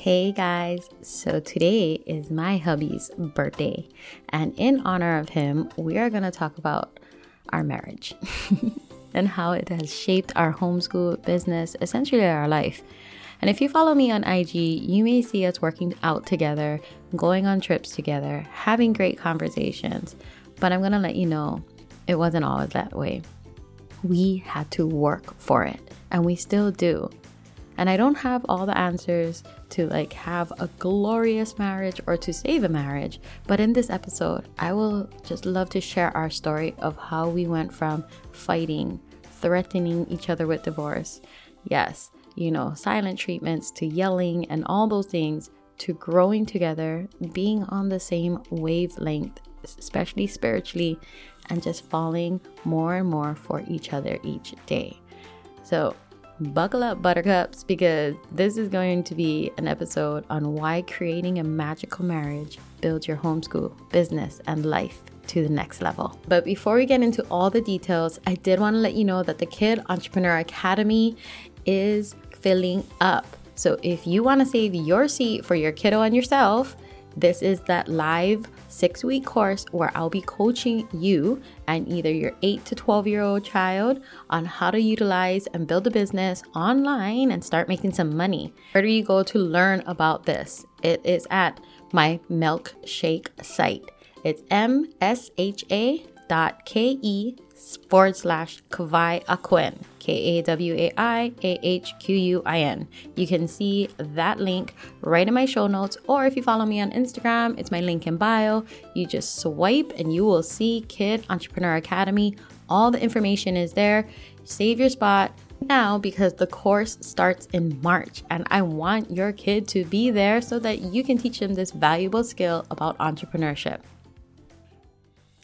Hey guys, so today is my hubby's birthday, and in honor of him, we are going to talk about our marriage and how it has shaped our homeschool business, essentially our life. And if you follow me on IG, you may see us working out together, going on trips together, having great conversations. But I'm going to let you know it wasn't always that way. We had to work for it, and we still do. And I don't have all the answers to like have a glorious marriage or to save a marriage, but in this episode, I will just love to share our story of how we went from fighting, threatening each other with divorce. Yes, you know, silent treatments to yelling and all those things to growing together, being on the same wavelength, especially spiritually, and just falling more and more for each other each day. So, buckle up, buttercups, because this is going to be an episode on why creating a magical marriage builds your homeschool, business, and life to the next level. But before we get into all the details, I did want to let you know that the Kid Entrepreneur Academy is filling up. So if you want to save your seat for your kiddo and yourself, this is that live six week course where I'll be coaching you and either your 8 to 12 year old child on how to utilize and build a business online and start making some money. Where do you go to learn about this? It is at my milkshake site. It's msha dot ke forward slash Kawai Ahquin, K A W A I A H Q U I N. You can see that link right in my show notes, or if you follow me on Instagram, it's my link in bio. You just swipe and you will see Kid Entrepreneur Academy. All the information is there. Save your spot now because the course starts in March and I want your kid to be there so that you can teach them this valuable skill about entrepreneurship.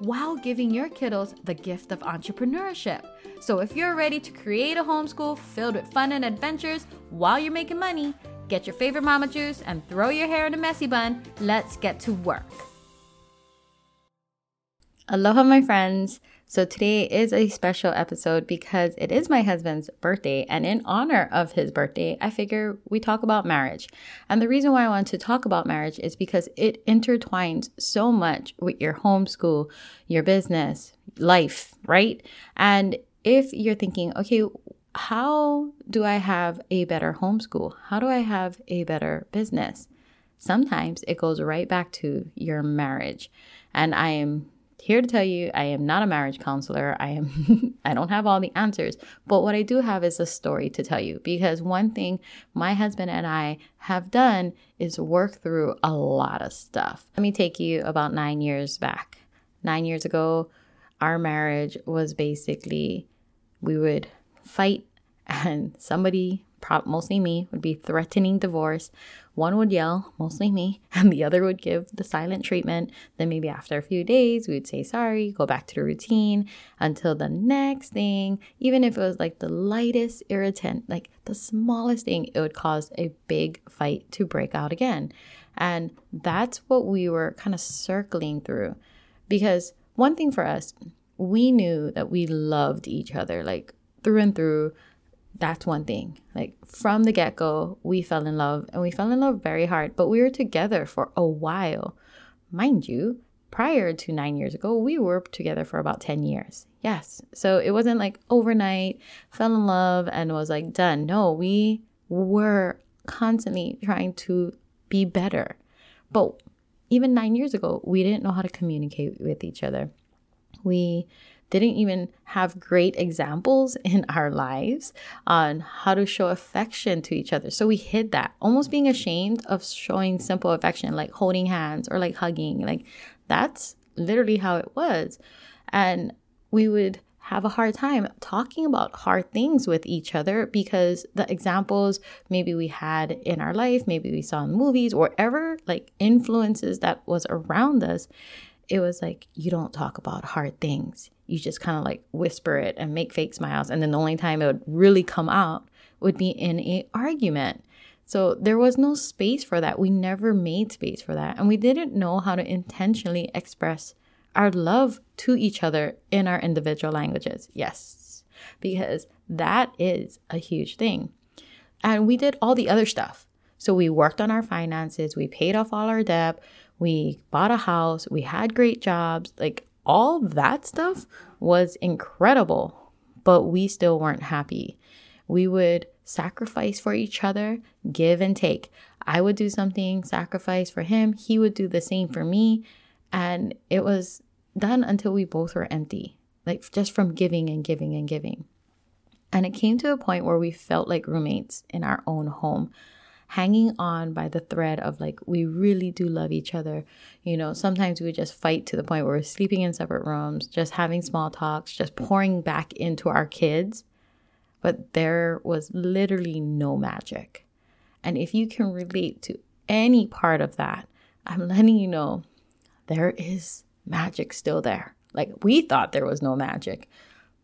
while giving your kiddos the gift of entrepreneurship. So if you're ready to create a homeschool filled with fun and adventures while you're making money, get your favorite mama juice and throw your hair in a messy bun. Let's get to work. Aloha, my friends. So today is a special episode because it is my husband's birthday. And in honor of his birthday, I figure we talk about marriage. And the reason why I want to talk about marriage is because it intertwines so much with your homeschool, your business, life, right? And if you're thinking, okay, how do I have a better homeschool? How do I have a better business? Sometimes it goes right back to your marriage. And I am here to tell you I am not a marriage counselor. I am I don't have all the answers, but what I do have is a story to tell you because one thing my husband and I have done is work through a lot of stuff. Let me take you about 9 years back. 9 years ago, our marriage was basically we would fight and somebody mostly me, would be threatening divorce. One would yell, mostly me, and the other would give the silent treatment. Then maybe after a few days, we would say sorry, go back to the routine until the next thing, even if it was like the lightest irritant, like the smallest thing, it would cause a big fight to break out again. And that's what we were kind of circling through. Because one thing for us, we knew that we loved each other, like through and through that's one thing. Like from the get go, we fell in love and we fell in love very hard, but we were together for a while. Mind you, prior to nine years ago, we were together for about 10 years. Yes. So it wasn't like overnight, fell in love and was like done. No, we were constantly trying to be better. But even nine years ago, we didn't know how to communicate with each other. We didn't even have great examples in our lives on how to show affection to each other. So we hid that, almost being ashamed of showing simple affection, like holding hands or like hugging. Like that's literally how it was. And we would have a hard time talking about hard things with each other because the examples maybe we had in our life, maybe we saw in movies, or ever like influences that was around us, it was like you don't talk about hard things. You just kind of like whisper it and make fake smiles. And then the only time it would really come out would be in a argument. So there was no space for that. We never made space for that. And we didn't know how to intentionally express our love to each other in our individual languages. Yes, because that is a huge thing. And we did all the other stuff. So we worked on our finances, we paid off all our debt, we bought a house, we had great jobs. Like all that stuff was incredible, but we still weren't happy. We would sacrifice for each other, give and take. I would do something, sacrifice for him, he would do the same for me. And it was done until we both were empty, like just from giving and giving and giving. And it came to a point where we felt like roommates in our own home, hanging on by the thread of like, we really do love each other. You know, sometimes we would just fight to the point where we're sleeping in separate rooms, just having small talks, just pouring back into our kids. But there was literally no magic. And if you can relate to any part of that, I'm letting you know there is magic still there. Like we thought there was no magic,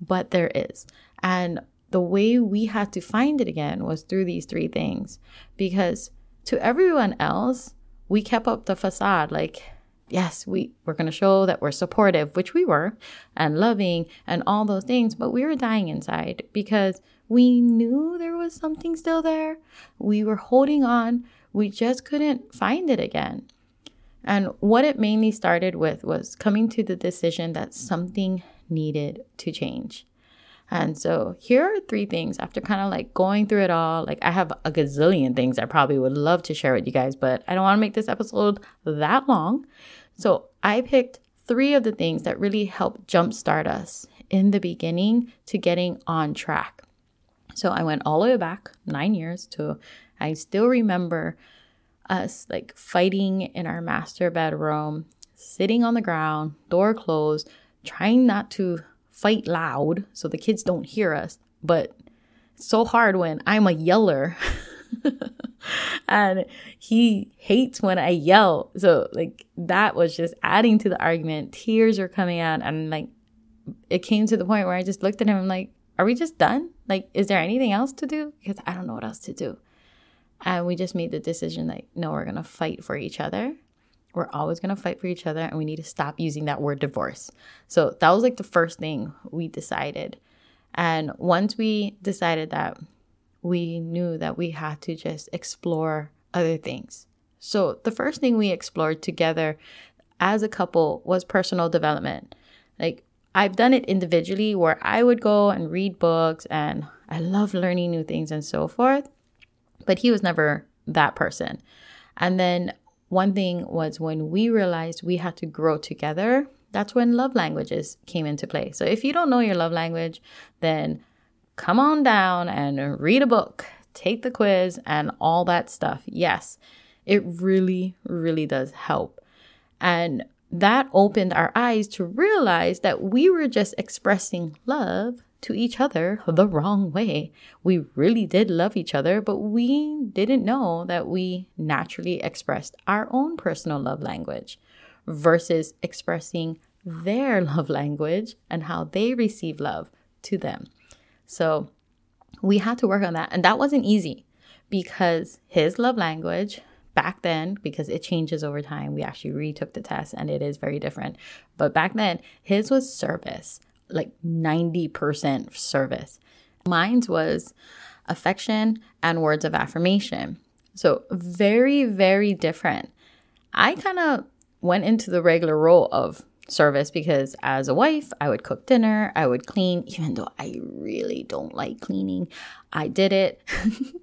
but there is. And the way we had to find it again was through these three things because to everyone else, we kept up the facade like, yes, we, we're going to show that we're supportive, which we were, and loving and all those things, but we were dying inside because we knew there was something still there. We were holding on. We just couldn't find it again. And what it mainly started with was coming to the decision that something needed to change. And so here are three things after kind of like going through it all. Like I have a gazillion things I probably would love to share with you guys, but I don't want to make this episode that long. So I picked three of the things that really helped jumpstart us in the beginning to getting on track. So I went all the way back nine years to, I still remember us like fighting in our master bedroom, sitting on the ground, door closed, trying not to fight loud so the kids don't hear us. But it's so hard when I'm a yeller. and he hates when I yell. So like that was just adding to the argument. Tears are coming out and like it came to the point where I just looked at him and like, are we just done? Like, is there anything else to do? Because I don't know what else to do. And we just made the decision like, no, we're going to fight for each other. We're always going to fight for each other and we need to stop using that word divorce. So that was like the first thing we decided. And once we decided that, we knew that we had to just explore other things. So the first thing we explored together as a couple was personal development. Like I've done it individually where I would go and read books and I love learning new things and so forth but he was never that person. And then one thing was when we realized we had to grow together, that's when love languages came into play. So if you don't know your love language, then come on down and read a book, take the quiz, and all that stuff. Yes, it really, really does help. And that opened our eyes to realize that we were just expressing love to each other the wrong way. We really did love each other, but we didn't know that we naturally expressed our own personal love language versus expressing their love language and how they receive love to them. So we had to work on that. And that wasn't easy because his love language back then, because it changes over time, we actually retook the test and it is very different. But back then, his was service like 90% service. Mine's was affection and words of affirmation. So, very, very different. I kind of went into the regular role of service because as a wife, I would cook dinner, I would clean, even though I really don't like cleaning. I did it.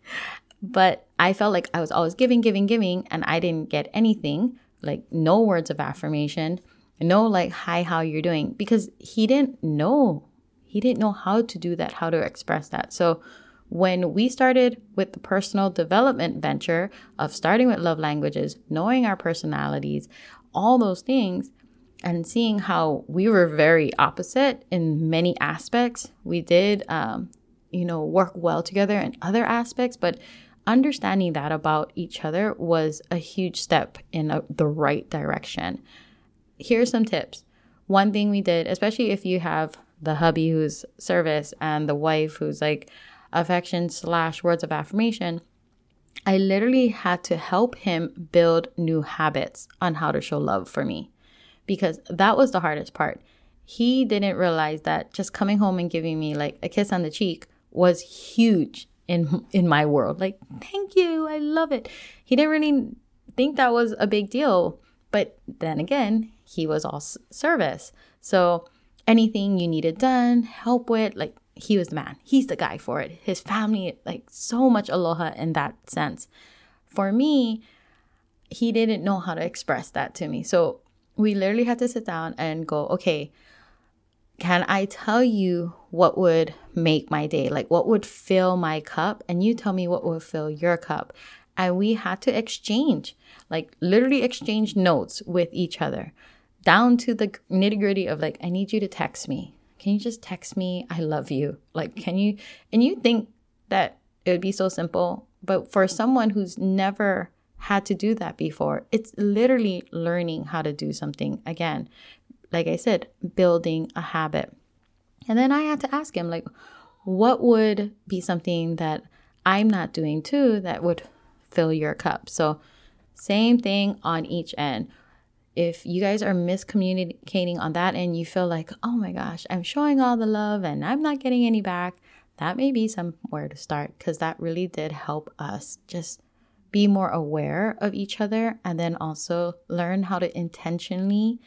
but I felt like I was always giving, giving, giving, and I didn't get anything like no words of affirmation know like hi how you're doing because he didn't know. He didn't know how to do that how to express that. So when we started with the personal development venture of starting with love languages knowing our personalities all those things and seeing how we were very opposite in many aspects we did um, you know work well together in other aspects but understanding that about each other was a huge step in a, the right direction here's some tips. One thing we did, especially if you have the hubby who's service and the wife who's like affection slash words of affirmation, I literally had to help him build new habits on how to show love for me because that was the hardest part. He didn't realize that just coming home and giving me like a kiss on the cheek was huge in in my world. Like, thank you, I love it. He didn't really think that was a big deal, but then again, he was all service. So anything you needed done, help with, like he was the man. He's the guy for it. His family, like so much aloha in that sense. For me, he didn't know how to express that to me. So we literally had to sit down and go, okay, can I tell you what would make my day? Like what would fill my cup? And you tell me what would fill your cup. And we had to exchange, like literally exchange notes with each other down to the nitty gritty of like, I need you to text me can you just text me, I love you? Like, can you? And you think that it would be so simple, but for someone who's never had to do that before, it's literally learning how to do something again. Like I said, building a habit. And then I had to ask him, like, what would be something that I'm not doing too that would fill your cup? So, same thing on each end if you guys are miscommunicating on that and you feel like, oh my gosh, I'm showing all the love and I'm not getting any back, that may be somewhere to start because that really did help us just be more aware of each other and then also learn how to intentionally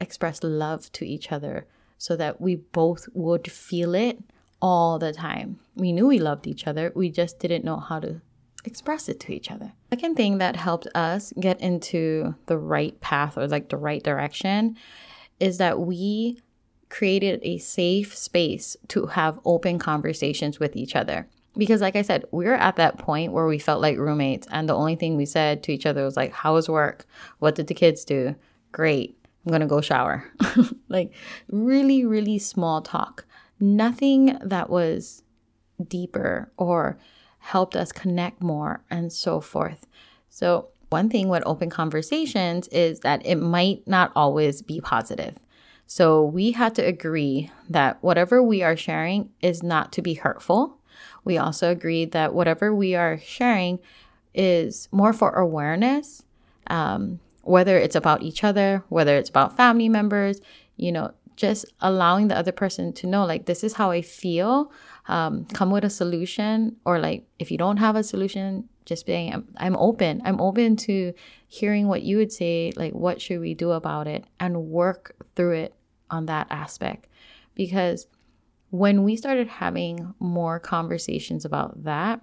express love to each other so that we both would feel it all the time. We knew we loved each other, we just didn't know how to express it to each other. Second thing that helped us get into the right path or like the right direction is that we created a safe space to have open conversations with each other. Because, like I said, we were at that point where we felt like roommates, and the only thing we said to each other was like, "How was work? What did the kids do? Great. I'm gonna go shower." like, really, really small talk. Nothing that was deeper or helped us connect more and so forth. So, one thing with open conversations is that it might not always be positive. So, we had to agree that whatever we are sharing is not to be hurtful. We also agreed that whatever we are sharing is more for awareness, um, whether it's about each other, whether it's about family members, you know, just allowing the other person to know, like, this is how I feel um, come with a solution or like if you don't have a solution just being I'm, I'm open. I'm open to hearing what you would say like what should we do about it? and work through it on that aspect. Because when we started having more conversations about that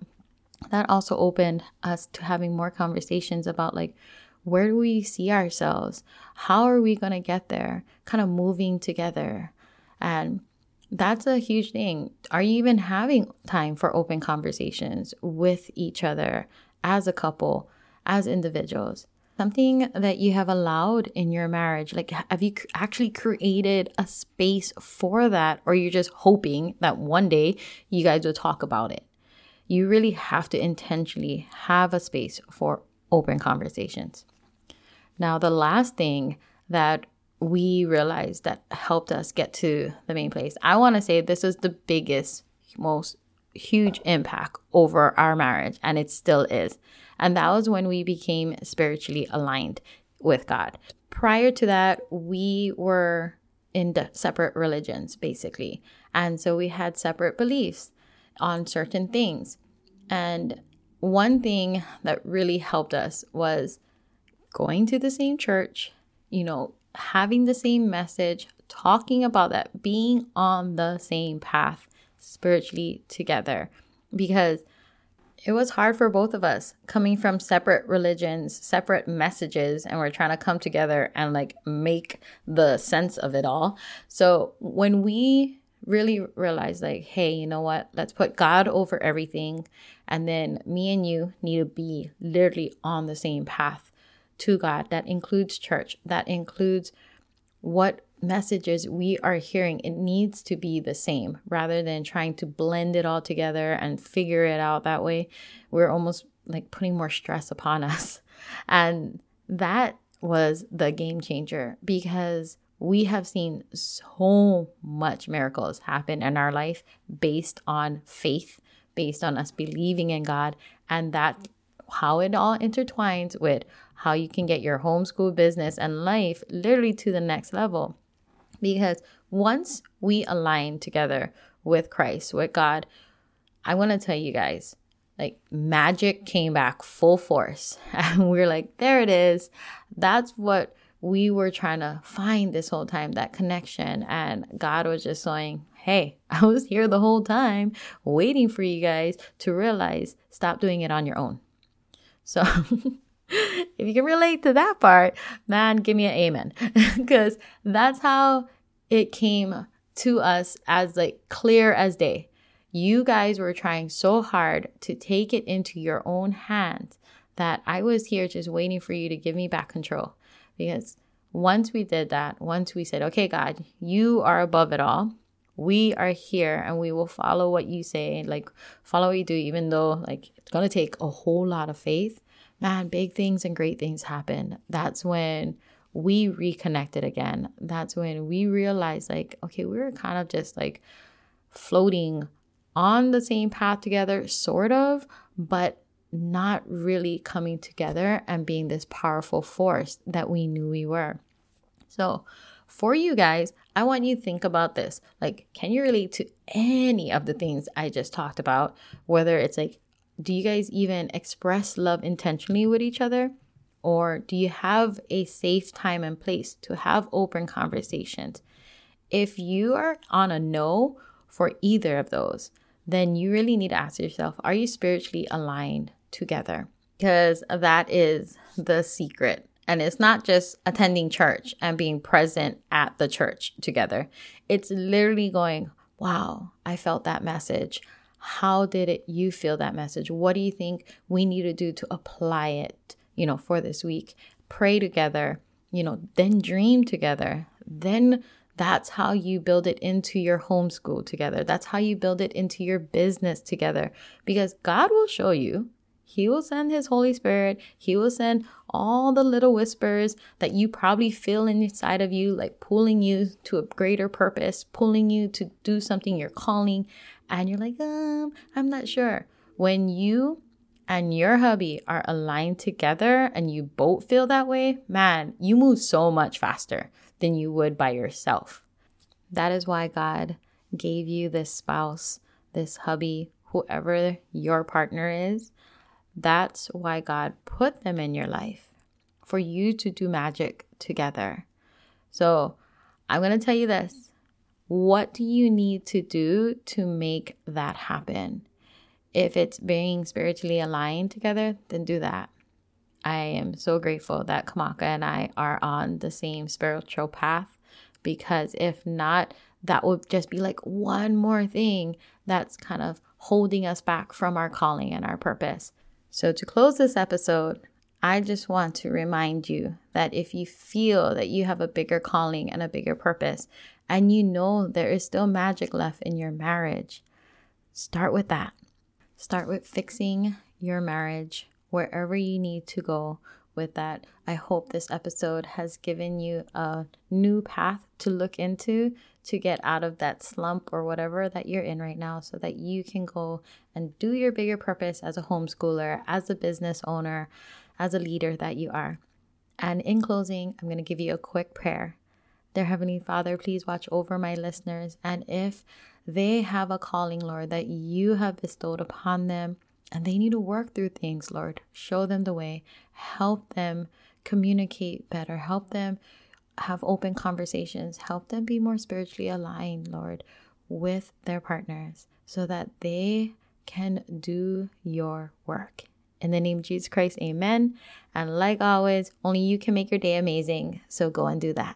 that also opened us to having more conversations about like where do we see ourselves? How are we going to get there? Kind of moving together. And that's a huge thing. Are you even having time for open conversations with each other as a couple, as individuals? Something that you have allowed in your marriage. Like, have you actually created a space for that, or you're just hoping that one day you guys will talk about it? You really have to intentionally have a space for open conversations. Now, the last thing that we realized that helped us get to the main place. I want to say this was the biggest, most huge impact over our marriage, and it still is. And that was when we became spiritually aligned with God. Prior to that, we were in separate religions, basically. And so we had separate beliefs on certain things. And one thing that really helped us was going to the same church, you know, having the same message, talking about that, being on the same path spiritually together. Because it was hard for both of us coming from separate religions, separate messages, and we're trying to come together and like make the sense of it all. So when we really realized, like, hey, you know what? Let's put God over everything. And then me and you need to be literally on the same path to God. That includes church, that includes what messages we are hearing. It needs to be the same rather than trying to blend it all together and figure it out that way. We're almost like putting more stress upon us. And that was the game changer because we have seen so much miracles happen in our life based on faith, based on us believing in God, and that how it all intertwines with how you can get your homeschool business and life literally to the next level. Because once we align together with Christ, with God, I want to tell you guys, like magic came back full force. And we're like, there it is. That's what we were trying to find this whole time that connection. And God was just saying, Hey, I was here the whole time waiting for you guys to realize stop doing it on your own. So if you can relate to that part, man, give me an amen. Because that's how it came to us as like clear as day. You guys were trying so hard to take it into your own hands that I was here just waiting for you to give me back control. Because once we did that, once we said, okay, God, you are above it all. We are here and we will follow what you say, like follow what you do, even though like it's gonna take a whole lot of faith. Man, big things and great things happen. That's when we reconnected again. That's when we realized, like, okay, we were kind of just like floating on the same path together, sort of, but not really coming together and being this powerful force that we knew we were. So, for you guys, I want you to think about this. Like, can you relate to any of the things I just talked about? Whether it's like, do you guys even express love intentionally with each other? Or do you have a safe time and place to have open conversations? If you are on a no for either of those, then you really need to ask yourself are you spiritually aligned together because that is the secret. And it's not just attending church and being present at the church together. It's literally going, wow, I felt that message. How did it you feel that message? What do you think we need to do to apply it, you know, for this week? Pray together, you know, then dream together. Then that's how you build it into your homeschool together. That's how you build it into your business together because God will show you he will send His Holy Spirit. He will send all the little whispers that you probably feel inside of you, like pulling you to a greater purpose, pulling you to do something you're calling. And you're like, um, I'm not sure. When you and your hubby are aligned together and you both feel that way, man, you move so much faster than you would by yourself. That is why God gave you this spouse, this hubby, whoever your partner is, that's why God put them in your life for you to do magic together. So I'm going to tell you this. What do you need to do to make that happen? If it's being spiritually aligned together, then do that. I am so grateful that Kamaka and I are on the same spiritual path because if not, that would just be like one more thing that's kind of holding us back from our calling and our purpose. So, to close this episode, I just want to remind you that if you feel that you have a bigger calling and a bigger purpose, and you know there is still magic left in your marriage, start with that. Start with fixing your marriage wherever you need to go with that. I hope this episode has given you a new path to look into to get out of that slump or whatever that you're in right now so that you can go and do your bigger purpose as a homeschooler, as a business owner, as a leader that you are. And in closing, I'm going to give you a quick prayer. Dear Heavenly Father, please watch over my listeners. And if they have a calling, Lord, that you have bestowed upon them, and they need to work through things, Lord, show them the way, help them communicate better, help them have open conversations, help them be more spiritually aligned, Lord, with their partners so that they can do your work. In the name of Jesus Christ, amen. And like always, only you can make your day amazing. So go and do that.